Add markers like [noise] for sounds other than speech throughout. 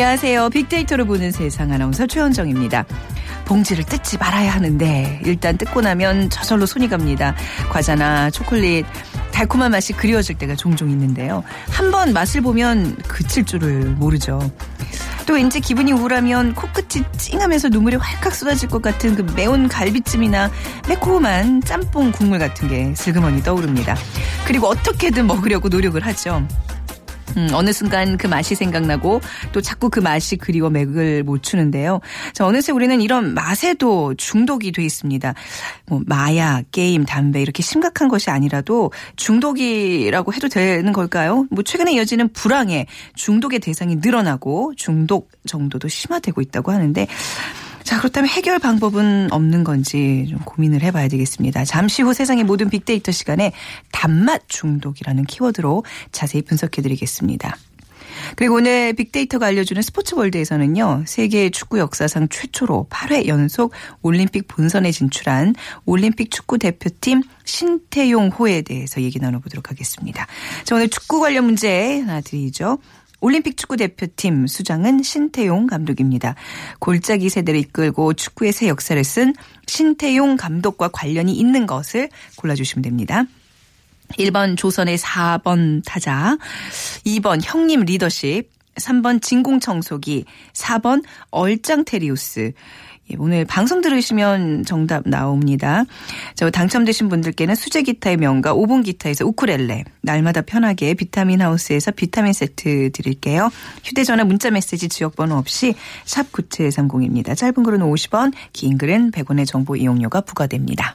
안녕하세요. 빅데이터로 보는 세상 아나운서 최현정입니다. 봉지를 뜯지 말아야 하는데 일단 뜯고 나면 저절로 손이 갑니다. 과자나 초콜릿 달콤한 맛이 그리워질 때가 종종 있는데요. 한번 맛을 보면 그칠 줄을 모르죠. 또 왠지 기분이 우울하면 코끝이 찡하면서 눈물이 활칵 쏟아질 것 같은 그 매운 갈비찜이나 매콤한 짬뽕 국물 같은 게 슬그머니 떠오릅니다. 그리고 어떻게든 먹으려고 노력을 하죠. 음, 어느 순간 그 맛이 생각나고 또 자꾸 그 맛이 그리워 맥을 못 추는데요. 자, 어느새 우리는 이런 맛에도 중독이 돼 있습니다. 뭐 마약, 게임, 담배 이렇게 심각한 것이 아니라도 중독이라고 해도 되는 걸까요? 뭐 최근에 이어지는 불황에 중독의 대상이 늘어나고 중독 정도도 심화되고 있다고 하는데 자, 그렇다면 해결 방법은 없는 건지 좀 고민을 해봐야 되겠습니다. 잠시 후 세상의 모든 빅데이터 시간에 단맛 중독이라는 키워드로 자세히 분석해드리겠습니다. 그리고 오늘 빅데이터가 알려주는 스포츠 월드에서는요, 세계 축구 역사상 최초로 8회 연속 올림픽 본선에 진출한 올림픽 축구 대표팀 신태용 호에 대해서 얘기 나눠보도록 하겠습니다. 자, 오늘 축구 관련 문제 하나 드리죠. 올림픽 축구 대표팀 수장은 신태용 감독입니다. 골짜기 세대를 이끌고 축구의 새 역사를 쓴 신태용 감독과 관련이 있는 것을 골라주시면 됩니다. 1번 조선의 4번 타자, 2번 형님 리더십, 3번 진공청소기, 4번 얼짱테리우스. 예, 오늘 방송 들으시면 정답 나옵니다. 저 당첨되신 분들께는 수제 기타의 명가 5분 기타에서 우쿨렐레, 날마다 편하게 비타민 하우스에서 비타민 세트 드릴게요. 휴대전화 문자 메시지 지역번호 없이 샵 9730입니다. 짧은 글은 50원, 긴 글은 100원의 정보 이용료가 부과됩니다.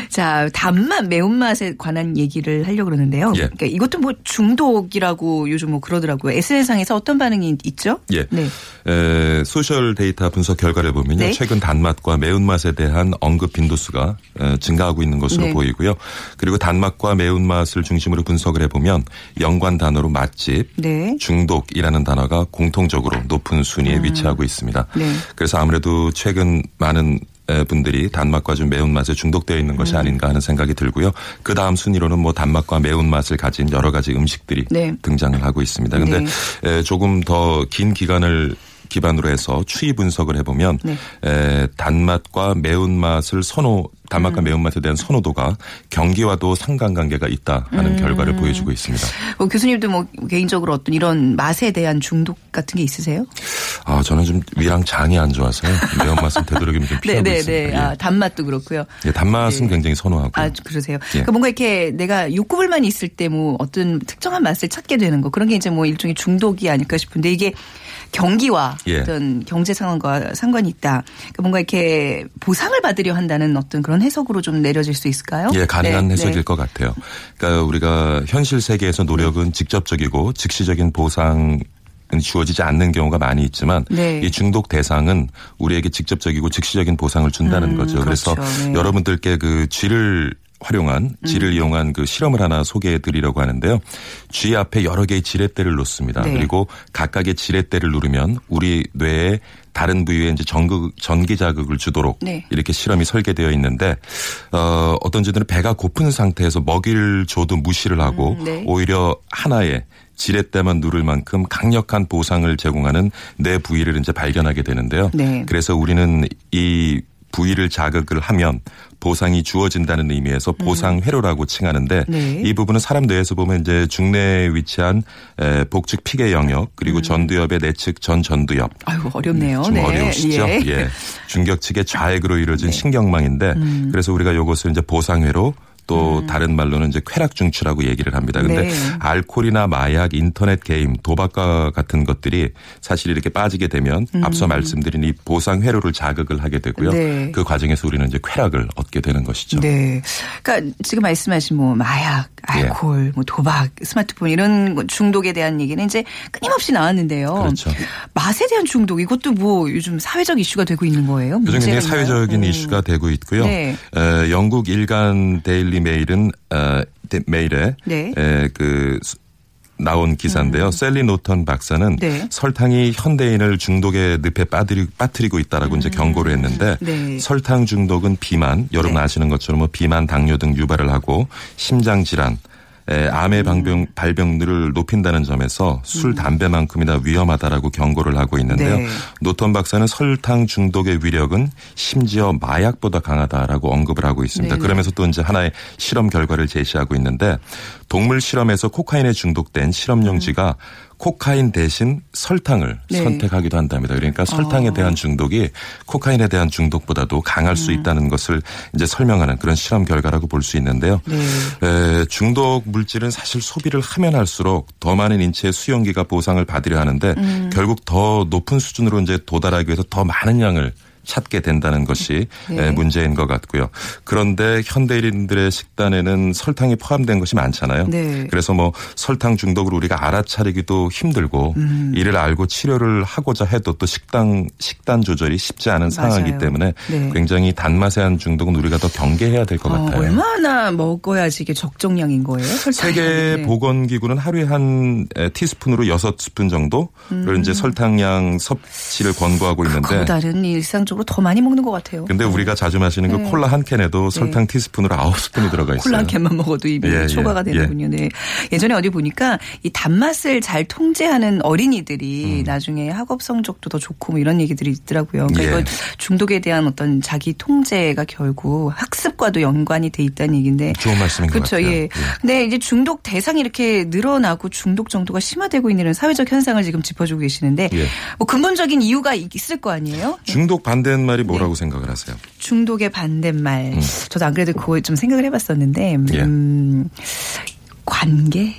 자, 단맛, 매운맛에 관한 얘기를 하려고 그러는데요. 예. 그러니까 이것도 뭐 중독이라고 요즘 뭐 그러더라고요. SNS상에서 어떤 반응이 있죠? 예. 네. 에, social data 분석 결과를 보면요. 네. 최근 단맛과 매운맛에 대한 언급 빈도수가 에, 증가하고 있는 것으로 네. 보이고요. 그리고 단맛과 매운맛을 중심으로 분석을 해보면 연관 단어로 맛집, 네. 중독이라는 단어가 공통적으로 높은 순위에 위치하고 있습니다. 네. 그래서 아무래도 최근 많은 에, 분들이 단맛과 좀 매운맛에 중독되어 있는 음. 것이 아닌가 하는 생각이 들고요. 그 다음 순위로는 뭐 단맛과 매운맛을 가진 여러 가지 음식들이 네. 등장을 하고 있습니다. 근데 에, 조금 더 긴 기간을 기반으로 해서 추이 분석을 해보면 네. 에, 단맛과 매운맛을 선호 단맛과 음. 매운맛에 대한 선호도가 경기와도 상관관계가 있다 하는 음. 결과를 보여주고 있습니다. 어, 교수님도 뭐 개인적으로 어떤 이런 맛에 대한 중독 같은 게 있으세요? 아 저는 좀 위랑 장이 안 좋아서요. 매운맛은 되도록이면 좀 [laughs] 피하고 네, 네, 있습니다. 네. 예. 아, 단맛도 그렇고요. 예, 단맛은 네. 굉장히 선호하고. 아, 그러세요. 예. 그러니까 뭔가 이렇게 내가 욕구불만 있을 때 뭐 어떤 특정한 맛을 찾게 되는 거 그런 게 이제 뭐 일종의 중독이 아닐까 싶은데 이게 경기와 예. 어떤 경제 상황과 상관이 있다. 그러니까 뭔가 이렇게 보상을 받으려 한다는 어떤 그런 해석으로 좀 내려질 수 있을까요? 예, 가능한 네, 해석일 네. 것 같아요. 그러니까 우리가 현실 세계에서 노력은 직접적이고 즉시적인 보상 은 주어지지 않는 경우가 많이 있지만 네. 이 중독 대상은 우리에게 직접적이고 즉시적인 보상을 준다는 음, 거죠. 그래서 그렇죠. 네. 여러분들께 그 쥐를 활용한 쥐를 음. 이용한 그 실험을 하나 소개해 드리려고 하는데요. 쥐 앞에 여러 개의 지렛대를 놓습니다. 네. 그리고 각각의 지렛대를 누르면 우리 뇌에 다른 부위에 이제 전극, 전기 자극을 주도록 네. 이렇게 실험이 설계되어 있는데 어, 어떤 쥐들은 배가 고픈 상태에서 먹이를 줘도 무시를 하고 음, 네. 오히려 하나의 지렛대만 누를 만큼 강력한 보상을 제공하는 뇌 부위를 이제 발견하게 되는데요. 네. 그래서 우리는 이 부위를 자극을 하면 보상이 주어진다는 의미에서 보상회로라고 칭하는데 네. 이 부분은 사람 뇌에서 보면 이제 중뇌에 위치한 에, 복측 피계 영역 그리고 전두엽의 내측 전 전두엽 아이고 어렵네요. 좀 네. 어려우시죠? 예. 예. 중격 측의 좌액으로 이루어진 신경망인데 음. 그래서 우리가 요것을 이제 보상회로 또 다른 말로는 이제 쾌락 중추라고 얘기를 합니다. 근데 네. 알코올이나 마약, 인터넷 게임, 도박과 같은 것들이 사실 이렇게 빠지게 되면 앞서 말씀드린 이 보상 회로를 자극을 하게 되고요. 음. 네. 그 과정에서 우리는 이제 쾌락을 얻게 되는 것이죠. 네. 그러니까 지금 말씀하신 뭐 마약, 예. 알코올, 뭐 도박, 스마트폰 이런 거 중독에 대한 얘기는 이제 끊임없이 나왔는데요. 그렇죠. 맛에 대한 중독 이것도 뭐 요즘 사회적 이슈가 되고 있는 거예요. 문제가 굉장히 사회적인 있나요? 이슈가 되고 있고요. 네. 에, 영국 일간 데일리 메일은 어, 데- 메일에 네. 에, 그 수- 나온 기사인데요. 셀리 노턴 박사는 네. 설탕이 현대인을 중독의 늪에 빠뜨리, 빠뜨리고 있다라고 이제 경고를 했는데 네. 설탕 중독은 비만, 여러분 네. 아시는 것처럼 뭐 비만, 당뇨 등 유발을 하고 심장 질환, 에, 암의 방병, 발병률을 높인다는 점에서 술, 담배만큼이나 위험하다라고 경고를 하고 있는데요. 네. 노턴 박사는 설탕 중독의 위력은 심지어 마약보다 강하다라고 언급을 하고 있습니다. 네네. 그러면서 또 이제 하나의 실험 결과를 제시하고 있는데 동물 실험에서 코카인에 중독된 실험용지가 코카인 대신 설탕을 네. 선택하기도 한답니다. 그러니까 설탕에 어. 대한 중독이 코카인에 대한 중독보다도 강할 음. 수 있다는 것을 이제 설명하는 그런 실험 결과라고 볼 수 있는데요. 네. 에, 중독 물질은 사실 소비를 하면 할수록 더 많은 인체의 수용기가 보상을 받으려 하는데 음. 결국 더 높은 수준으로 이제 도달하기 위해서 더 많은 양을 찾게 된다는 것이 네. 에, 문제인 것 같고요. 그런데 현대인들의 식단에는 설탕이 포함된 것이 많잖아요. 네. 그래서 뭐 설탕 중독을 우리가 알아차리기도 힘들고 음. 이를 알고 치료를 하고자 해도 또 식당 식단 조절이 쉽지 않은 상황이기. 때문에 네. 굉장히 단맛에 한 중독은 우리가 더 경계해야 될것 어, 같아요. 얼마나 먹어야지 이게 적정량인 거예요? 설탕이? 세계 네. 보건 기구는 하루에 한 에, 티스푼으로 여섯 스푼 정도를 이제 설탕량 섭취를 권고하고 있는데 그보다는 일상 적으로 더 많이 먹는 것 같아요. 근데 우리가 자주 마시는 그 콜라 한 캔에도 설탕 티스푼으로 아홉 스푼이 들어가 있어요. 콜라 한 캔만 먹어도 입이 예, 예, 초과가 되는군요. 네. 예전에 어디 보니까 이 단맛을 잘 통제하는 어린이들이 나중에 학업 성적도 더 좋고 뭐 이런 얘기들이 있더라고요. 그러니까 음. 예. 이건 중독에 대한 어떤 자기 통제가 결국 학습과도 연관이 돼 있다는 얘기인데. 좋은 말씀인 것 그렇죠. 같아요. 예. 예. 근데 이제 중독 대상이 이렇게 늘어나고 중독 정도가 심화되고 있는 사회적 현상을 지금 짚어주고 계시는데 예. 뭐 근본적인 이유가 있을 거 아니에요? 중독 반 대말이 네. 뭐라고 생각을 하세요? 중독의 반대말. 저도 안 그래도 그거 좀 생각을 해봤었는데, 예. 음, 관계?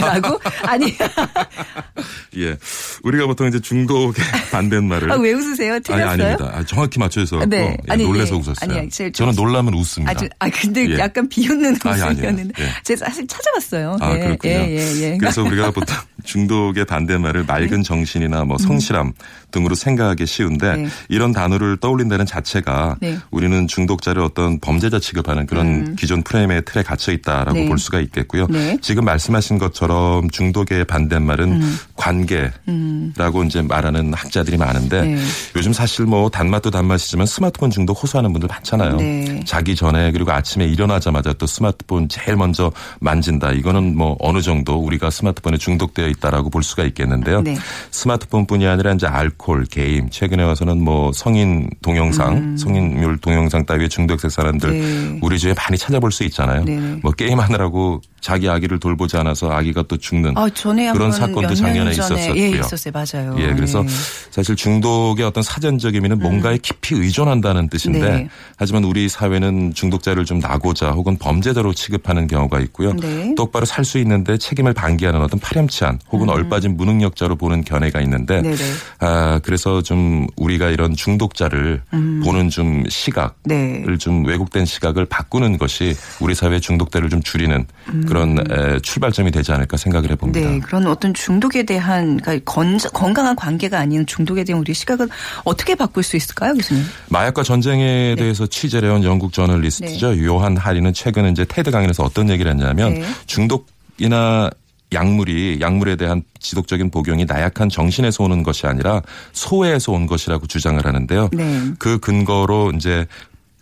라고? [laughs] 아니, [laughs] 예. 우리가 보통 이제 중독의 [laughs] 반대말을 아, 왜 웃으세요? 아니 틀렸어요? 아닙니다. 아, 정확히 맞춰서 네. 예, 아니, 놀래서 예. 웃었어요. 아니요, 제가 좀- 저는 놀라면 웃습니다. 아, 저, 아, 근데 예. 약간 비웃는 아니. 웃음이었는데. 예. 제가 사실 찾아봤어요. 아, 예, 그렇군요. 예, 예, 예. 그래서 우리가 보통 중독의 반대말을 맑은 정신이나 뭐 성실함 등으로 생각하기 쉬운데 음. 네. 이런 단어를 떠올린다는 자체가 네. 우리는 중독자를 어떤 범죄자 취급하는 그런 기존 프레임의 틀에 갇혀 있다라고 음. 네. 볼 수가 있겠고요. 네. 지금 말씀 하신 것처럼 중독의 반대말은 음. 관계라고 이제 말하는 학자들이 많은데 네. 요즘 사실 뭐 단맛도 단맛이지만 스마트폰 중독 호소하는 분들 많잖아요. 네. 자기 전에 그리고 아침에 일어나자마자 또 스마트폰 제일 먼저 만진다. 이거는 뭐 어느 정도 우리가 스마트폰에 중독되어 있다라고 볼 수가 있겠는데요. 네. 스마트폰뿐이 아니라 이제 알코올, 게임, 최근에 와서는 뭐 성인 동영상, 성인물 동영상 따위의 중독적 사람들 음. 네. 우리 주에 많이 찾아볼 수 있잖아요. 네네. 뭐 게임 하느라고 자기 아기를 돌보지 않아서 아기가 또 죽는 아, 전에 그런 사건도 작년에 있었었고요. 예, 있었어요. 맞아요. 예, 그래서 네. 사실 중독의 어떤 사전적 의미는 뭔가에 깊이 의존한다는 뜻인데 음. 네. 하지만 우리 사회는 중독자를 좀 나고자 혹은 범죄자로 취급하는 경우가 있고요. 네. 똑바로 살 수 있는데 책임을 방기하는 어떤 파렴치한 혹은 얼빠진 무능력자로 보는 견해가 있는데 음. 네네. 아, 그래서 좀 우리가 이런 중독자를 보는 좀 시각을 네. 좀 왜곡된 시각을 바꾸는 것이 우리 사회 중독자를 좀 줄이는 그런 에, 출발점이 되지 않을까 생각을 해봅니다. 음. 네, 그런 어떤 중독에 대한 그러니까 건, 건강한 관계가 아닌 중독에 대한 우리 시각을 어떻게 바꿀 수 있을까요, 교수님? 마약과 전쟁에 대해서 취재를 해온 영국 저널리스트죠. 요한 하리는 최근에 이제 테드 강연에서 어떤 얘기를 했냐면 네. 중독이나 약물이 약물에 대한 지속적인 복용이 나약한 정신에서 오는 것이 아니라 소외에서 온 것이라고 주장을 하는데요. 네. 그 근거로 이제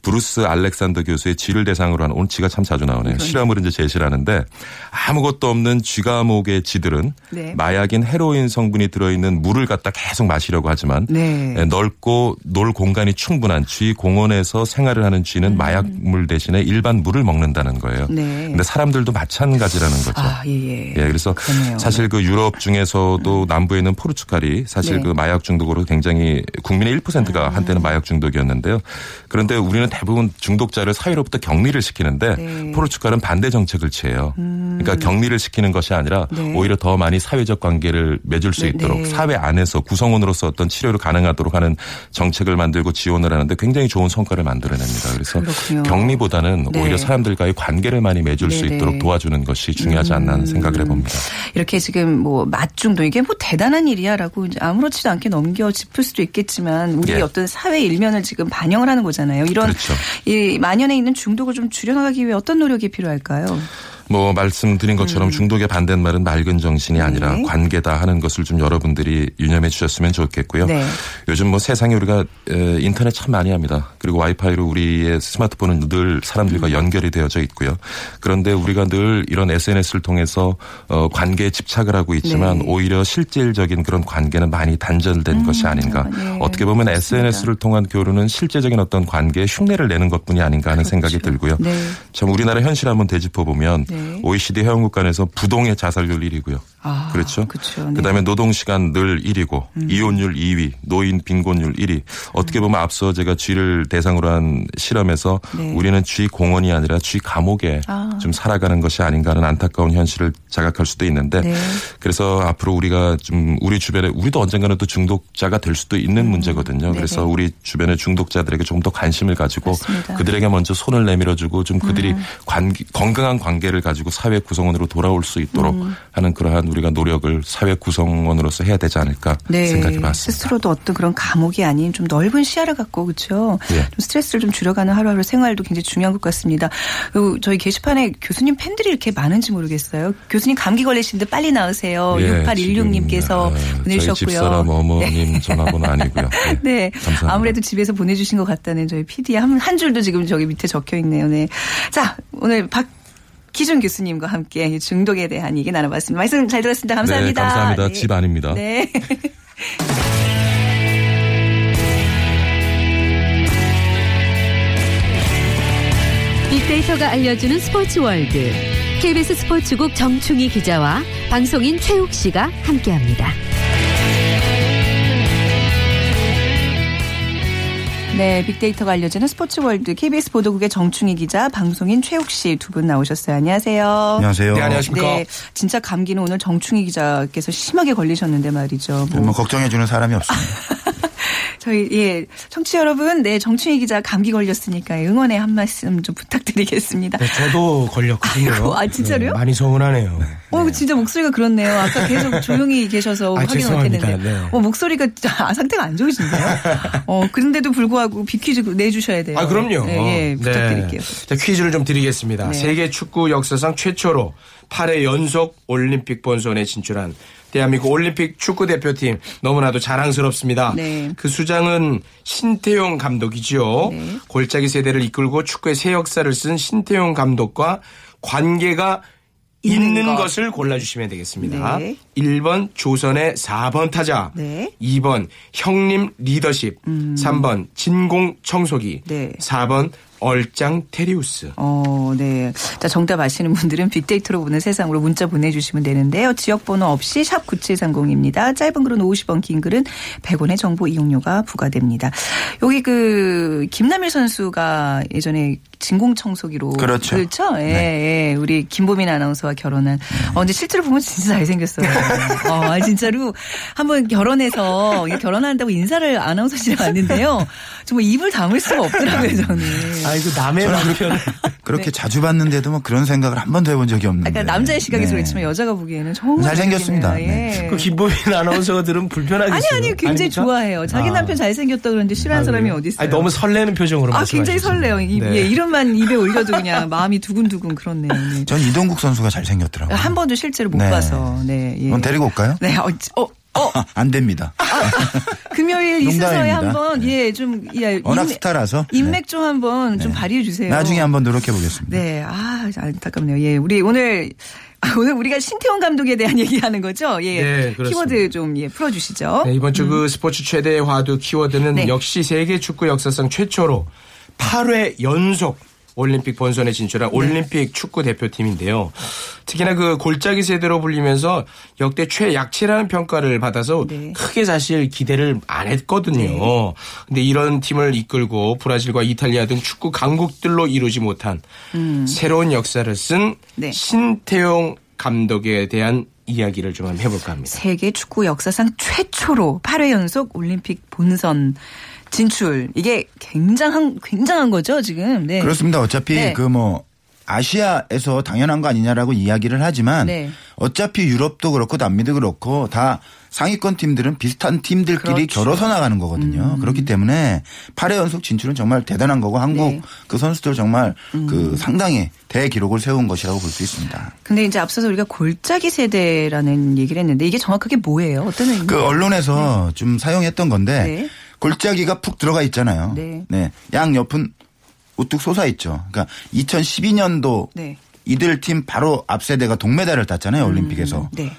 브루스 알렉산더 교수의 쥐를 대상으로 한 오늘 쥐가 참 자주 나오네요. 실험을 이제 제시를 하는데 아무것도 없는 쥐 감옥의 쥐들은 네. 마약인 헤로인 성분이 들어있는 물을 갖다 계속 마시려고 하지만 네. 예, 넓고 놀 공간이 충분한 쥐 공원에서 생활을 하는 쥐는 마약물 대신에 일반 물을 먹는다는 거예요. 네. 근데 사람들도 마찬가지라는 거죠. 아, 예, 예. 예, 그래서 그러네요. 사실 그 유럽 중에서도 남부에 있는 포르투갈이 사실 네. 그 마약 중독으로 굉장히 국민의 1%가 한때는 마약 중독이었는데요. 그런데 우리는 대부분 중독자를 사회로부터 격리를 시키는데 네. 포르투갈은 반대 정책을 취해요. 그러니까 격리를 시키는 것이 아니라 네. 오히려 더 많이 사회적 관계를 맺을 수 네, 있도록 네. 사회 안에서 구성원으로서 어떤 치료를 가능하도록 하는 정책을 만들고 지원을 하는데 굉장히 좋은 성과를 만들어냅니다. 그래서 그렇군요. 격리보다는 네. 오히려 사람들과의 관계를 많이 맺을 수 네, 네. 있도록 도와주는 것이 중요하지 않나 하는 생각을 해봅니다. 이렇게 지금 뭐 맛중독 이게 뭐 대단한 일이야라고 이제 아무렇지도 않게 넘겨 짚을 수도 있겠지만 우리의 예. 어떤 사회 일면을 지금 반영을 하는 거잖아요. 이런 그렇죠. 이 만연해 있는 중독을 좀 줄여나가기 위해 어떤 노력이 필요할까요? 뭐 말씀드린 것처럼 중독의 반대말은 맑은 정신이 아니라 음. 네. 관계다 하는 것을 좀 여러분들이 유념해 주셨으면 좋겠고요. 네. 요즘 뭐 세상에 우리가 에, 인터넷 참 많이 합니다. 그리고 와이파이로 우리의 스마트폰은 늘 사람들과 음. 연결이 되어져 있고요. 그런데 우리가 늘 이런 SNS를 통해서 어, 관계에 집착을 하고 있지만 네. 오히려 실질적인 그런 관계는 많이 단절된 것이 아닌가. 네. 어떻게 보면 맞습니다. SNS를 통한 교류는 실제적인 어떤 관계에 흉내를 내는 것뿐이 아닌가 하는 생각이 들고요. 네. 참 우리나라 현실 한번 되짚어 보면 네. OECD 회원국 간에서 부동의 자살률 1위고요. 아, 그렇죠. 그렇죠. 네. 음. 그다음에 노동 시간 늘 1위고 이혼율 2위, 노인 빈곤율 1위. 어떻게 보면 앞서 제가 쥐를 대상으로 한 실험에서 네. 우리는 쥐 공원이 아니라 쥐 감옥에 아. 좀 살아가는 것이 아닌가 하는 안타까운 현실을 자각할 수도 있는데 네. 그래서 앞으로 우리가 좀 우리 주변에 우리도 언젠가는 또 중독자가 될 수도 있는 문제거든요. 그래서 음. 네네. 우리 주변의 중독자들에게 좀더 관심을 가지고 맞습니다. 음. 그들에게 먼저 손을 내밀어 주고 좀 그들이 관계- 건강한 관계를 가지고 사회 구성원으로 돌아올 수 있도록 음. 하는 그러한 우리가 노력을 사회 구성원으로서 해야 되지 않을까 네. 생각해 봤습니다. 스스로도 어떤 그런 감옥이 아닌 좀 넓은 시야를 갖고 그렇죠. 예. 좀 스트레스를 좀 줄여가는 하루하루 생활도 굉장히 중요한 것 같습니다. 그리고 저희 게시판에 교수님 팬들이 이렇게 많은지 모르겠어요. 교수님 감기 걸리시는데 빨리 나으세요. 예, 6816님께서 지금, 어, 보내주셨고요. 저희 집사람 어머님 전화번호 아니고요. 네. [laughs] 네. 감사합니다. 아무래도 집에서 보내주신 것 같다는 저희 PD의 한, 한 줄도 지금 저기 밑에 적혀 있네요. 네. 자, 오늘 박 기준 교수님과 함께 이 중독에 대한 얘기 나눠봤습니다. 말씀 잘 들었습니다. 감사합니다. 네, 감사합니다. 네. 집 아닙니다. 네. [laughs] 빅데이터가 알려주는 스포츠 월드. KBS 스포츠국 정충희 기자와 방송인 최욱 씨가 함께합니다. 네, 빅데이터가 알려주는 스포츠월드 KBS 보도국의 정충희 기자, 방송인 최욱 씨 두 분 나오셨어요. 안녕하세요. 안녕하세요. 네, 안녕하십니까. 네, 진짜 감기는 오늘 정충희 기자께서 심하게 걸리셨는데 말이죠. 뭐 뭐 걱정해 주는 사람이 없습니다. [laughs] 저희 예 청취 여러분, 네 정충희 기자 감기 걸렸으니까 응원의 한 말씀 좀 부탁드리겠습니다. 네, 저도 걸렸거든요. 아이고, 아, 진짜로요? 네, 많이 서운하네요. 어, 진짜 목소리가 그렇네요. 아까 계속 조용히 계셔서 아, 확인. 못했는데. 네. 어, 목소리가 아, 상태가 안 좋으신데요? 어, 그런데도 불구하고 비퀴즈 내주셔야 돼요. 아, 그럼요. 네, 예, 부탁드릴게요. 네. 자, 퀴즈를 좀 드리겠습니다. 네. 세계 축구 역사상 최초로 8회 연속 올림픽 본선에 진출한 대한민국 올림픽 축구 대표팀 너무나도 자랑스럽습니다. 네. 그 수장은 신태용 감독이지요. 네. 골짜기 세대를 이끌고 축구의 새 역사를 쓴 신태용 감독과 관계가 있는 것. 것을 골라주시면 되겠습니다. 네. 1번 조선의 4번 타자. 네. 2번 형님 리더십. 3번 진공 청소기. 네. 4번 얼짱 테리우스. 어, 네. 자, 정답 아시는 분들은 빅데이터로 보는 세상으로 문자 보내주시면 되는데요. 지역번호 없이 샵 9730입니다. 짧은 글은 50원, 긴 글은 100원의 정보 이용료가 부과됩니다. 여기 그, 김남일 선수가 예전에 진공청소기로. 그렇죠. 그렇죠. 예, 네. 예. 우리 김보민 아나운서와 결혼한. 어, 근데 실제로 보면 진짜 잘생겼어요. [laughs] 어, 아, 진짜로. 한번 결혼해서, 결혼한다고 인사를 아나운서실에 왔는데요. 정말 입을 다물 수가 없더라고요, 저는. 아이고 남의 남편을 [laughs] 그렇게 자주 봤는데도 뭐 그런 생각을 한 번도 해본 적이 없는데. 네. 그러니까 남자의 시각에서 네. 그렇지만 여자가 보기에는 정말 잘생겼습니다. 잘생기네요. 예. 그 김보민 [laughs] 아나운서가 들으면 불편하겠어요. 아니 아니 굉장히 아닙니까? 좋아해요. 자기 아. 남편 잘생겼다 그러는데 싫어하는 사람이 그래요? 어디 있어요? 아니, 너무 설레는 표정으로 아. 굉장히 설레요. 이, 네. 예, 이름만 입에 올려도 그냥 [laughs] 마음이 두근두근 그렇네요. 네. 전 이동국 선수가 잘생겼더라고요. 한 번도 실제로 못 네. 봐서 네. 예. 한번 데리고 올까요? 네. 어, 어, 안 됩니다. 금요일 이 순서에 농담입니다. 한번 예좀 예, 워낙 인맥, 스타라서. 인맥 좀 한번 좀 네. 발휘해 주세요. 나중에 한번 노력해 보겠습니다. 네, 아 안타깝네요. 예, 우리 오늘 아, 오늘 우리가 신태용 감독에 대한 [laughs] 얘기하는 거죠. 예, 네. 키워드 좀 예, 풀어주시죠. 네, 이번 주그 스포츠 최대 화두 키워드는 음. 네. 역시 세계 축구 역사상 최초로 8회 연속 올림픽 본선에 진출한 네. 올림픽 축구 대표팀인데요. 특히나 그 골짜기 세대로 불리면서 역대 최약체라는 평가를 받아서 네. 크게 사실 기대를 안 했거든요. 근데 이런 팀을 이끌고 브라질과 이탈리아 등 축구 강국들로 이루지 못한 새로운 역사를 쓴 음. 네. 신태용 감독에 대한 이야기를 좀 한번 해볼까 합니다. 세계 축구 역사상 최초로 8회 연속 올림픽 본선 진출. 이게 굉장한 굉장한 거죠, 지금. 네. 그렇습니다. 어차피 네. 그뭐 아시아에서 당연한 거 아니냐라고 이야기를 하지만 네. 어차피 유럽도 그렇고 남미도 그렇고 다 상위권 팀들은 비슷한 팀들끼리 그렇죠. 겨뤄서 나가는 거거든요. 그렇기 때문에 8회 연속 진출은 정말 대단한 거고 한국 네. 음. 그 선수들 정말 그 상당히 대기록을 세운 것이라고 볼 수 있습니다. 근데 이제 앞서서 우리가 골짜기 세대라는 얘기를 했는데 이게 정확하게 뭐예요? 어떤 의미? 그 언론에서 좀 사용했던 건데 네. 골짜기가 푹 들어가 있잖아요. 네. 양 옆은 우뚝 솟아 있죠. 그러니까 2012년도 네. 이들 팀 바로 앞 세대가 동메달을 땄잖아요 올림픽에서. 네.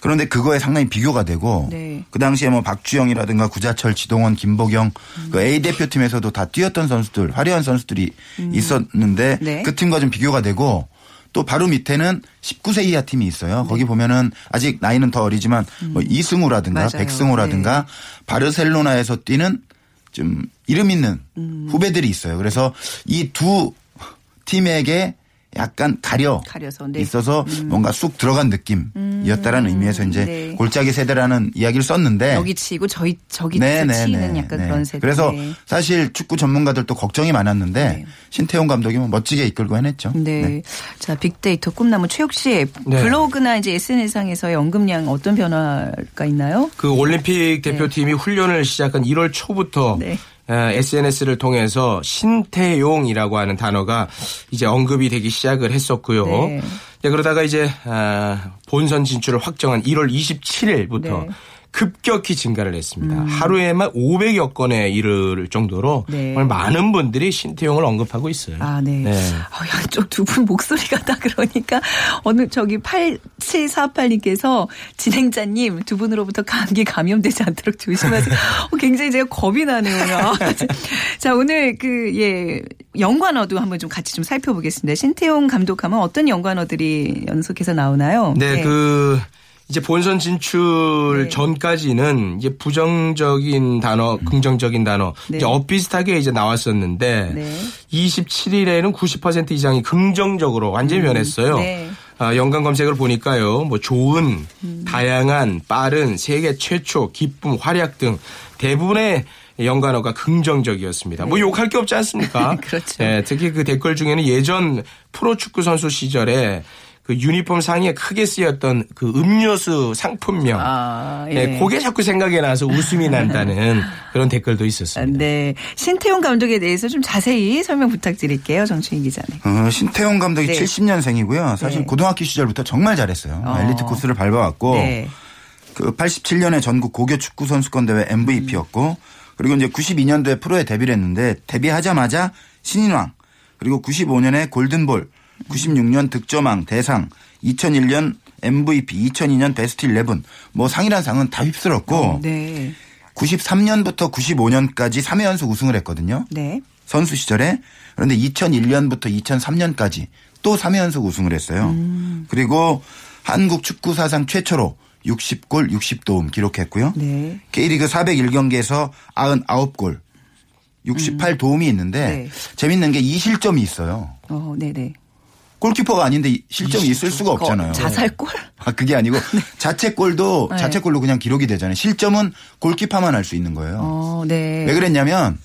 그런데 그거에 상당히 비교가 되고 네. 그 당시에 뭐 박주영이라든가 구자철, 지동원, 김보경 그 A 대표팀에서도 다 뛰었던 선수들 화려한 선수들이 있었는데 네. 그 팀과 좀 비교가 되고 또 바로 밑에는 19세 이하 팀이 있어요. 거기 보면은 아직 나이는 더 어리지만 뭐 이승우라든가 맞아요. 네. 백승우라든가 바르셀로나에서 뛰는 좀 이름 있는 음. 후배들이 있어요. 그래서 이 두 팀에게 약간 가려 가려서, 네. 있어서 뭔가 쑥 들어간 느낌이었다라는 의미에서 이제 네. 골짜기 세대라는 이야기를 썼는데 여기 치고 저희 저기 네, 네, 치는 네, 약간 네. 그런 세대. 그래서 네. 사실 축구 전문가들도 걱정이 많았는데 네. 신태용 감독이 뭐 멋지게 이끌고 해냈죠. 네. 자, 빅데이터 꿈나무 최욱 씨 네. 블로그나 이제 SNS상에서의 언급량 어떤 변화가 있나요? 그 올림픽 대표팀이 훈련을 시작한 1월 초부터 네. SNS를 통해서 신태용이라고 하는 단어가 이제 언급이 되기 시작을 했었고요. 네. 네, 그러다가 이제 아, 본선 진출을 확정한 1월 27일부터 네. 음. 급격히 증가를 했습니다. 하루에만 500여 건에 이를 정도로 네. 정말 많은 분들이 신태용을 언급하고 있어요. 아, 네. 네. 어, 양쪽 두분 목소리가 다 그러니까 어느 저기 8748님께서 진행자님 두 분으로부터 감기 감염되지 않도록 조심하세요. 어, 굉장히 제가 겁이 나네요. 아, 자, 오늘 그, 예, 연관어도 한번 좀 같이 좀 살펴보겠습니다. 신태용 감독하면 어떤 연관어들이 연속해서 나오나요? 네, 그 이제 본선 진출 네. 전까지는 이제 부정적인 단어, 긍정적인 단어 네. 이제 엇비슷하게 이제 나왔었는데 네. 27일에는 90% 이상이 긍정적으로 완전히 변했어요. 네. 아, 연관 검색을 보니까요, 뭐 좋은, 음. 다양한, 빠른, 세계 최초, 기쁨, 활약 등 대부분의 연관어가 긍정적이었습니다. 뭐 욕할 게 없지 않습니까? 네. [laughs] 그렇죠. 예, 특히 그 댓글 중에는 예전 프로축구 선수 시절에 그 유니폼 상에 크게 쓰였던 그 음료수 상품명. 아, 예. 예. 그게 자꾸 생각이 나서 웃음이 [laughs] 난다는 그런 댓글도 있었습니다. 네. 신태용 감독에 대해서 좀 자세히 설명 부탁드릴게요. 정춘희 기자님. 어, 신태용 감독이 네. 70년생이고요. 사실 네. 고등학교 시절부터 정말 잘했어요. 어. 엘리트 코스를 밟아왔고 네. 그 87년에 전국 고교 축구 선수권 대회 MVP였고 그리고 이제 92년도에 프로에 데뷔를 했는데 데뷔하자마자 신인왕 그리고 95년에 골든볼 96년 득점왕 대상 2001년 MVP 2002년 베스트 11 뭐 상이란 상은 다 휩쓸었고 네. 93년부터 95년까지 3회 연속 우승을 했거든요. 네. 선수 시절에 그런데 2001년부터 2003년까지 또 3회 연속 우승을 했어요. 그리고 한국 축구 사상 최초로 60골 60도움 기록했고요. 네. K리그 401경기에서 99골 68도움이 있는데 네. 재밌는 게 이 실점이 있어요. 어, 네네. 골키퍼가 아닌데 이 실점이 있을 수가 없잖아요. 자살골? 아, 그게 아니고 [laughs] 자책골도 네. 자책골로 그냥 기록이 되잖아요. 실점은 골키퍼만 할 수 있는 거예요. 어, 네. 왜 그랬냐면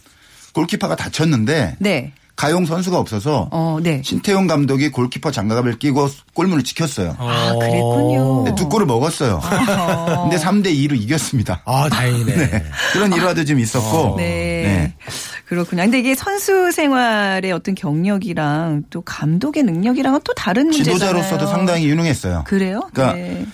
골키퍼가 다쳤는데 네. 가용 선수가 없어서 어, 네. 신태용 감독이 골키퍼 장갑을 끼고 골문을 지켰어요. 아, 그랬군요. 네, 두 골을 먹었어요. 근데 3대 2로 이겼습니다. 아, 다행이네. [laughs] 그런 일화도 좀 있었고. 네. 네. 그렇군요. 근데 이게 선수 생활의 어떤 경력이랑 또 감독의 능력이랑은 또 다른 문제잖아요. 지도자로서도 상당히 유능했어요. 그래요? 그러니까 네.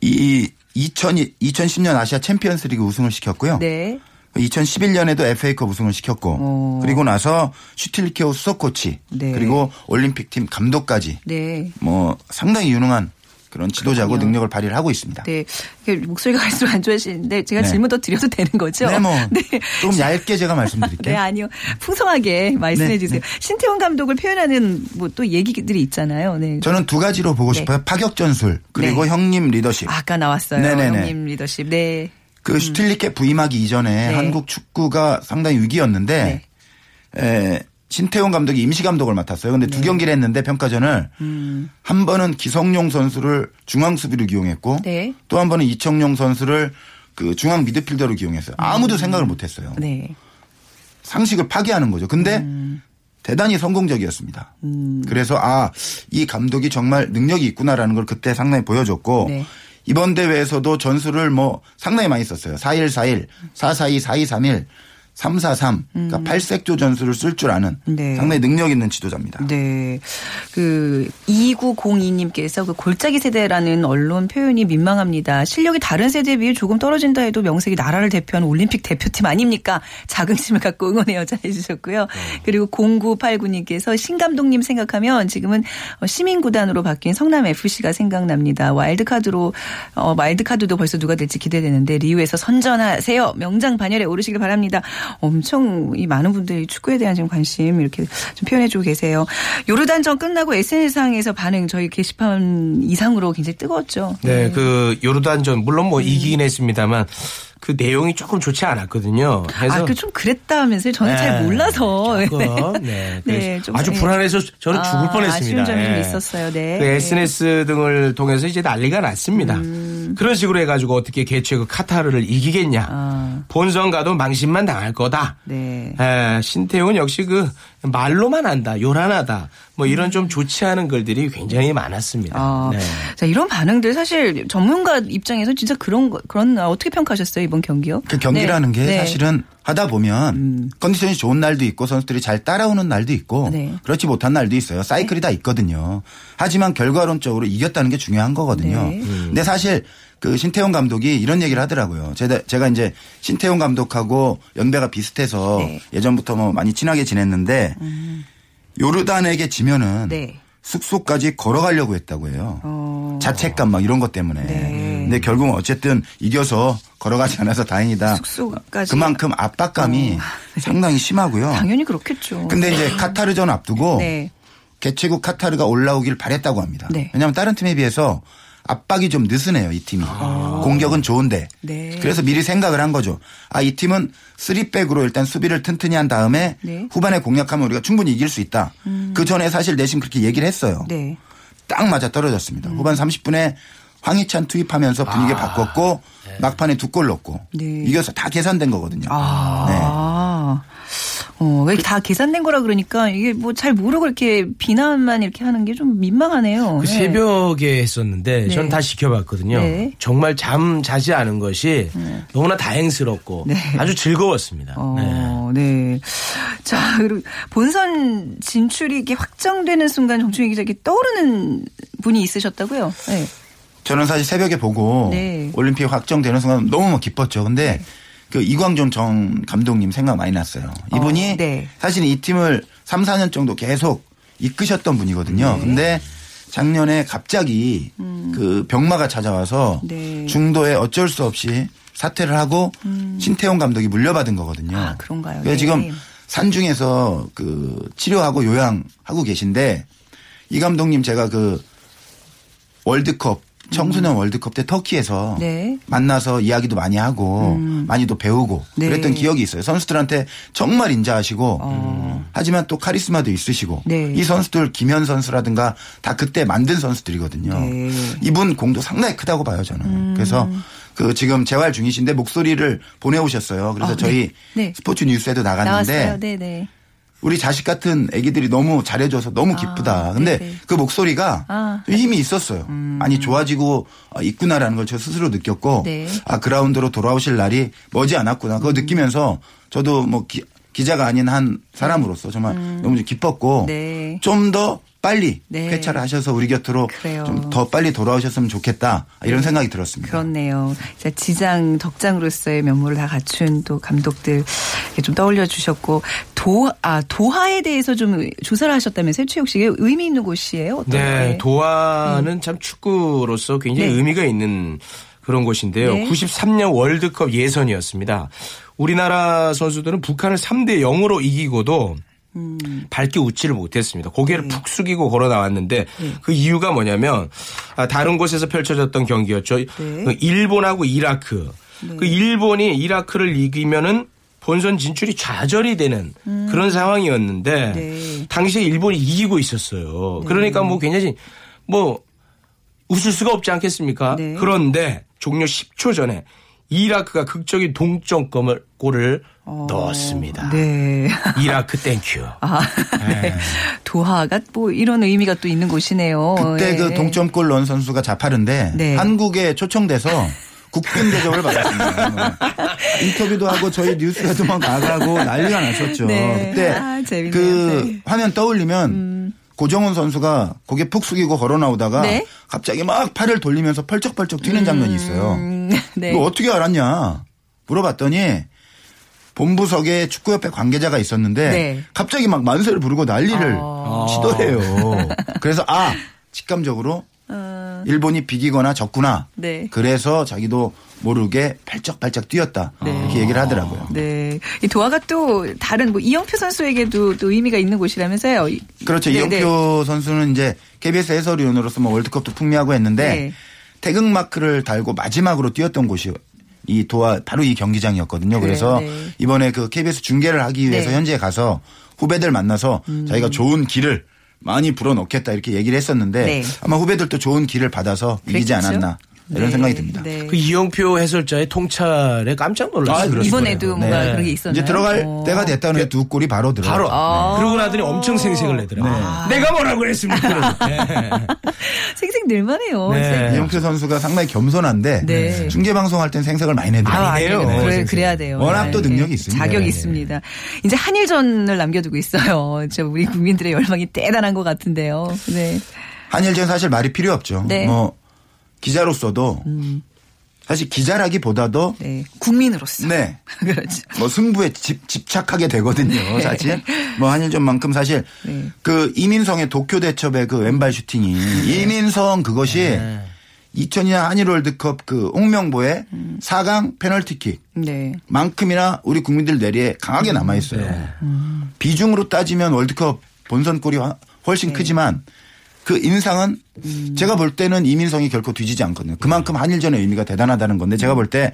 이 2000, 2010년 아시아 챔피언스리그 우승을 시켰고요. 네. 2011년에도 FA컵 우승을 시켰고 오. 그리고 나서 슈틸리케오 수석 코치 네. 그리고 올림픽 팀 감독까지 네. 뭐 상당히 유능한 그런 지도자고 그렇군요. 능력을 발휘를 하고 있습니다. 네. 목소리가 [laughs] 갈수록 안 좋아지는데 제가 네. 질문 더 드려도 되는 거죠? 네, 뭐 [laughs] 네. 조금 얇게 제가 말씀드릴게요. [laughs] 네, 아니요. 풍성하게 말씀해 네, 주세요. 네. 신태용 감독을 표현하는 뭐 또 얘기들이 있잖아요. 네. 저는 두 가지로 보고 싶어요. 파격 전술 그리고 네. 형님 리더십. 아까 나왔어요. 네네네. 형님 리더십. 네. 그 슈틸리케 부임하기 이전에 네. 한국 축구가 상당히 위기였는데 에, 신태용 감독이 임시 감독을 맡았어요. 근데 네. 두 경기를 했는데 평가전을 음. 한 번은 기성용 선수를 중앙 수비로 기용했고 네. 또한 번은 이청용 선수를 그 중앙 미드필더로 기용했어요. 아무도 생각을 못 했어요. 음. 네. 상식을 파괴하는 거죠. 근데 음. 대단히 성공적이었습니다. 그래서 아, 이 감독이 정말 능력이 있구나라는 걸 그때 상당히 보여줬고 네. 이번 대회에서도 전술을 뭐 상당히 많이 썼어요. 4141, 442, 4231, 343. 그러니까 팔색조 전술을 쓸 줄 아는 음. 네. 상당히 능력 있는 지도자입니다. 네. 그 2902님께서 그 골짜기 세대라는 언론 표현이 민망합니다. 실력이 다른 세대에 비해 조금 떨어진다 해도 명색이 나라를 대표하는 올림픽 대표팀 아닙니까? 자긍심을 갖고 응원해요. [laughs] 잘 해주셨고요. 그리고 0989님께서 신 감독님 생각하면 지금은 어, 시민구단으로 바뀐 성남 FC가 생각납니다. 와일드카드로 어, 와일드카드도 벌써 누가 될지 기대되는데 리우에서 선전하세요. 명장 반열에 오르시길 바랍니다. 엄청 이 많은 분들이 축구에 대한 지금 관심 이렇게 좀 표현해주고 계세요. 요르단전 끝나고 SNS상에서 반응 저희 게시판 이상으로 굉장히 뜨거웠죠. 네, 그 요르단전 물론 뭐 이기긴 했습니다만 그 내용이 조금 좋지 않았거든요. 그래서 아, 그 좀 그랬다면서요? 저는 잘 네, 몰라서. 조금, 네. 네, [laughs] 그래서 좀, 아주 네. 불안해서 저는 아, 죽을 뻔했습니다. 아쉬운 점이 좀 예. 있었어요. 네. 그 SNS 등을 통해서 이제 난리가 났습니다. 음. 그런 식으로 해가지고 어떻게 개최 그 카타르를 이기겠냐. 아. 본선 가도 망신만 당할 거다. 네. 에, 신태용은 역시 그 말로만 한다, 요란하다, 뭐 이런 좀 좋지 않은 글들이 굉장히 많았습니다. 아, 네. 자 이런 반응들 사실 전문가 입장에서 진짜 그런 거- 그런 아, 어떻게 평가하셨어요 이번 경기요? 그 경기라는 네. 게 네. 사실은 하다 보면 컨디션이 좋은 날도 있고 선수들이 잘 따라오는 날도 있고 네. 그렇지 못한 날도 있어요. 사이클이 다 있거든요. 하지만 결과론적으로 이겼다는 게 중요한 거거든요. 네. 근데 사실 그 신태용 감독이 이런 얘기를 하더라고요. 제가, 제가 이제 신태용 감독하고 연배가 비슷해서 네. 예전부터 뭐 많이 친하게 지냈는데 요르단에게 지면은 네. 숙소까지 걸어가려고 했다고 해요. 어. 자책감 막 이런 것 때문에. 네. 근데 결국은 어쨌든 이겨서 걸어가지 않아서 다행이다. 숙소까지. 그만큼 압박감이 [laughs] 상당히 심하고요. 당연히 그렇겠죠. 근데 이제 카타르전 앞두고 네. 개최국 카타르가 올라오길 바랬다고 합니다. 네. 왜냐하면 다른 팀에 비해서 압박이 좀 느슨해요, 이 팀이. 공격은 좋은데. 아. 네. 그래서 미리 생각을 한 거죠. 아, 이 팀은 3백으로 일단 수비를 튼튼히 한 다음에 네. 음. 후반에 공략하면 우리가 충분히 이길 수 있다. 그 전에 사실 내심 그렇게 얘기를 했어요. 네. 딱 맞아 떨어졌습니다. 후반 30분에 황희찬 투입하면서 분위기 바꿨고 막판에 두 골 넣고 아. 네. 이겨서 다 계산된 거거든요. 네. 아. 어, 왜 다 계산된 거라 그러니까 이게 뭐 잘 모르고 이렇게 비난만 이렇게 하는 게 좀 민망하네요. 그 네. 새벽에 했었는데 네. 저는 다 지켜봤거든요. 네. 정말 잠 자지 않은 것이 너무나 다행스럽고 네. 아주 즐거웠습니다. 네. 어, 네. 자, 그리고 본선 진출이 이게 확정되는 순간 정충희 기자 이렇게 떠오르는 분이 있으셨다고요? 네. 저는 사실 새벽에 보고 네. 올림픽 확정되는 순간 너무 막 기뻤죠. 근데 그 이광종 전 감독님 생각 많이 났어요. 이분이 어, 네. 사실 이 팀을 3, 4년 정도 계속 이끄셨던 분이거든요. 네. 근데 작년에 갑자기 그 병마가 찾아와서 음. 네. 중도에 어쩔 수 없이 사퇴를 하고 신태용 감독이 물려받은 거거든요. 아, 그런가요? 그래서 네. 지금 산중에서 그 치료하고 요양하고 계신데 이 감독님 제가 그 월드컵 청소년 월드컵 때 터키에서 음. 네. 만나서 이야기도 많이 하고 많이도 배우고 네. 그랬던 기억이 있어요. 선수들한테 정말 인자하시고 하지만 또 카리스마도 있으시고 어. 네. 이 선수들 김현 선수라든가 다 그때 만든 선수들이거든요. 네. 음. 이분 공도 상당히 크다고 봐요 저는. 그래서 그 지금 재활 중이신데 목소리를 보내오셨어요. 그래서 아, 저희 네. 네. 스포츠 뉴스에도 나갔는데. 우리 자식 같은 애기들이 너무 잘해줘서 너무 기쁘다. 근데 네네. 그 목소리가 아. 좀 힘이 있었어요. 많이 좋아지고 어, 있구나라는 걸 저 스스로 느꼈고 네. 아 그라운드로 돌아오실 날이 머지 않았구나. 그거 느끼면서 저도 뭐 기, 자가 아닌 한 사람으로서 정말 너무 좀 기뻤고 네. 좀더 빨리 네. 회차를 하셔서 우리 곁으로. 좀 더 빨리 돌아오셨으면 좋겠다 이런 생각이 들었습니다. 그렇네요. 자, 지장 덕장으로서의 면모를 다 갖춘 또 감독들 이렇게 좀 떠올려 주셨고 도, 아, 도하에 대해서 좀 조사를 하셨다면서요, 최욱 씨. 의미 있는 곳이에요? 어떤 네? 도하는 참 축구로서 굉장히 네. 의미가 있는 그런 곳인데요. 네. 93년 월드컵 예선이었습니다. 우리나라 선수들은 북한을 3대 0으로 이기고도 음. 밝게 웃지를 못했습니다. 고개를 네. 푹 숙이고 걸어 나왔는데 그 이유가 뭐냐면 아, 다른 곳에서 펼쳐졌던 경기였죠. 네. 그 일본하고 이라크. 그 일본이 이라크를 이기면은 본선 진출이 좌절이 되는 그런 상황이었는데 음. 네. 당시에 일본이 이기고 있었어요. 그러니까 뭐 굉장히 뭐 웃을 수가 없지 않겠습니까? 네. 그런데 종료 10초 전에 이라크가 극적인 동점골을 넣었습니다. 네. 이라크 thank you. 아, 네. 도하가 뭐 이런 의미가 또 있는 곳이네요. 그때 예. 그 동점골 넣은 선수가 자파른데 네. 한국에 초청돼서 국빈 대접을 받았습니다. 뭐. [laughs] 인터뷰도 하고 저희 뉴스에도 막 나가고 난리가 났었죠. 네. 그때 아. 그 네. 화면 떠올리면 고정운 선수가 고개 푹 숙이고 걸어 나오다가 네. 갑자기 막 팔을 돌리면서 펄쩍펄쩍 뛰는 장면이 있어요. 음, [laughs] 네. 이거 어떻게 알았냐 물어봤더니 본부석에 축구협회 관계자가 있었는데 네. 갑자기 막 만세를 부르고 난리를 아. 치더래요. 그래서 아 직감적으로 어, 일본이 비기거나 졌구나. 네. 그래서 자기도 모르게 팔쩍팔쩍 뛰었다. 이렇게 얘기를 하더라고요. 네. 이 도하가 또 다른 뭐 이영표 선수에게도 또 의미가 있는 곳이라면서요. 이- 그렇죠. 네, 이영표 선수는 이제 KBS 해설위원으로서 뭐 월드컵도 풍미하고 했는데 네. 태극 마크를 달고 마지막으로 뛰었던 곳이 이 도하 바로 이 경기장이었거든요. 그래서 네. 이번에 그 KBS 중계를 하기 위해서 네. 음. 현지에 가서 후배들 만나서 자기가 좋은 길을 많이 불어넣겠다 이렇게 얘기를 했었는데 네. 아마 후배들도 좋은 길을 받아서 이기지 그랬겠죠? 않았나 이런 네, 생각이 듭니다. 네. 그 이영표 해설자의 통찰에 깜짝 놀랐어요. 아. 이번에도 뭔가 네. 그런 게 있었나요? 이제 들어갈 어. 때가 됐다는 두 골이 바로 들어요. 바로 아. 그러고 나더니 엄청 생색을 내더라고요. 내가 뭐라고 그랬습니까? 네. [laughs] 생생 늘만해요. 네. 이영표 선수가 상당히 겸손한데 네. 중계 방송할 땐 생색을 많이 내더라고요. 아, 아니에요. 그래. 그래야 돼요. 워낙 또 네. 능력이 있습니다. 자격이 네. 있습니다. 이제 한일전을 남겨두고 있어요. 저 우리 국민들의 열망이 대단한 것 같은데요. 네. 한일전 사실 말이 필요 없죠. 네. 음. 뭐 기자로서도 사실 기자라기보다도 네. 국민으로서. 네. [laughs] 그렇죠. 뭐 승부에 집, 집착하게 되거든요. 사실 뭐 한일전만큼 사실 네. 그 이민성의 도쿄 대첩의 그 왼발 슈팅이 이민성 그것이 2002년 한일 월드컵 그 홍명보의 4강 페널티킥 네. 만큼이나 우리 국민들 내리에 강하게 남아 있어요. 비중으로 따지면 월드컵 본선골이 화- 훨씬 크지만 그 인상은 제가 볼 때는 이민성이 결코 뒤지지 않거든요. 그만큼 한일전의 의미가 대단하다는 건데 제가 볼 때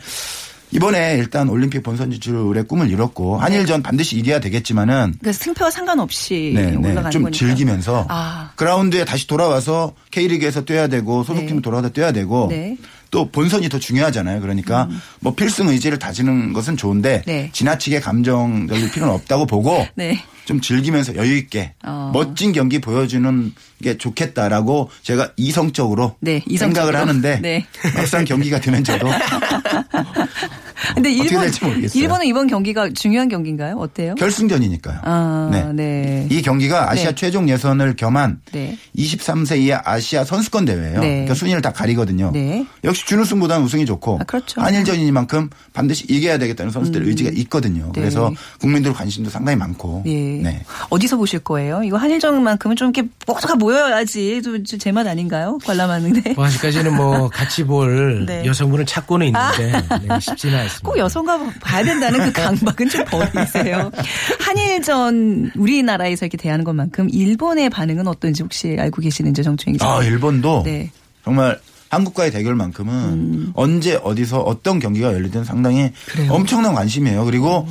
이번에 일단 올림픽 본선 진출의 꿈을 이뤘고 한일전 반드시 이겨야 되겠지만은 그래서 승패와 상관없이 네, 네. 올라가는 좀 거니까. 즐기면서 아. 그라운드에 다시 돌아와서 K리그에서 뛰어야 되고 소속팀 네. 돌아와서 뛰어야 되고 네. 또 본선이 더 중요하잖아요. 그러니까 뭐 필승 의지를 다지는 것은 좋은데 네. 지나치게 감정적일 필요는 없다고 보고 [laughs] 네. 좀 즐기면서 여유 있게 어. 멋진 경기 보여주는 게 좋겠다라고 제가 이성적으로 네, 이성적으로. 생각을 하는데 네. 막상 경기가 되면 저도 [laughs] [laughs] 근데 어떻게 일본 될지 모르겠어요. 일본은 이번 경기가 중요한 경기인가요? 어때요? 결승전이니까요. 아, 네. 네. 이 경기가 아시아 네. 최종 예선을 겸한 네. 23세 이하 아시아 선수권 대회예요. 네. 그러니까 순위를 다 가리거든요. 네. 역시 준우승보다는 우승이 좋고 아, 그렇죠. 한일전이니만큼 반드시 이겨야 되겠다는 선수들의 의지가 있거든요. 네. 그래서 국민들 관심도 상당히 많고. 예. 네. 어디서 보실 거예요? 이거 한일전만큼은 좀 이렇게 모두가 모여야지 좀제맛 아닌가요? 관람하는데. 뭐 아직까지는 뭐 같이 볼 [laughs] 네. 여성분을 찾고는 있는데 네, 쉽지는 않 습니다. 꼭 여성과 봐야 된다는 그 강박은 좀 버리세요. 한일전 우리나라에서 이렇게 대하는 것만큼 일본의 반응은 어떤지 혹시 알고 계시는지 정충희 기자. 아, 일본도 네. 정말 한국과의 대결만큼은 언제 어디서 어떤 경기가 열리든 상당히 엄청난 관심이에요. 그리고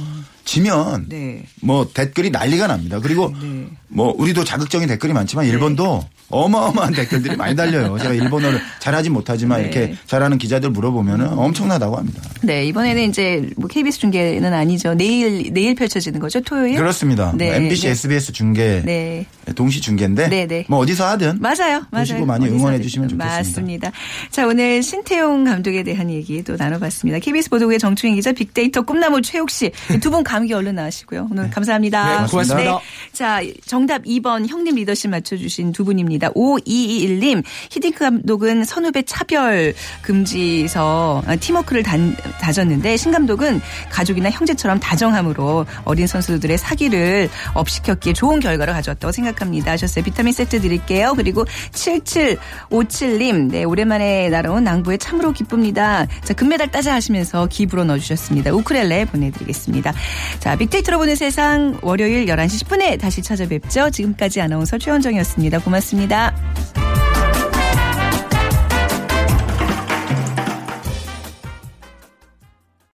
지면 네. 뭐 댓글이 난리가 납니다. 그리고 네. 뭐 우리도 자극적인 댓글이 많지만 일본도 어마어마한 댓글들이 많이 달려요. 제가 일본어를 잘하지 못하지만 네. 이렇게 잘하는 기자들 물어보면은 엄청나다고 합니다. 네, 이번에는 이제 뭐 KBS 중계는 아니죠. 내일 내일 펼쳐지는 거죠. 토요일? 그렇습니다. 네, 뭐 MBC, 네. SBS 중계 네. 동시 중계인데 네, 네. 뭐 어디서 하든 맞아요. 맞아요. 보시고 많이 어디서 응원해. 주시면 좋겠습니다. 맞습니다. 자, 오늘 신태용 감독에 대한 얘기 또 나눠봤습니다. KBS 보도국의 정충희 기자, 빅데이터 꿈나무 최욱 씨두분 감기 얼른 나으시고요. 오늘 감사합니다. 네, 고맙습니다. 자, 정답 2번 형님 리더십 맞춰주신 두 분입니다. 5221님, 히딩크 감독은 선후배 차별 금지서 아, 팀워크를 단, 다졌는데 신 감독은 가족이나 형제처럼 다정함으로 어린 선수들의 사기를 업시켰기에 좋은 결과를 가져왔다고 생각합니다. 하셨어요. 비타민 세트 드릴게요. 그리고 7757님, 네, 오랜만에 날아온 낭부에 참으로 기쁩니다. 자, 금메달 따자 하시면서 기부로 넣어주셨습니다. 우크렐레 보내드리겠습니다. 자, 빅데이터로 보는 세상 월요일 11시 10분에 다시 찾아뵙죠. 지금까지 아나운서 최원정이었습니다. 고맙습니다.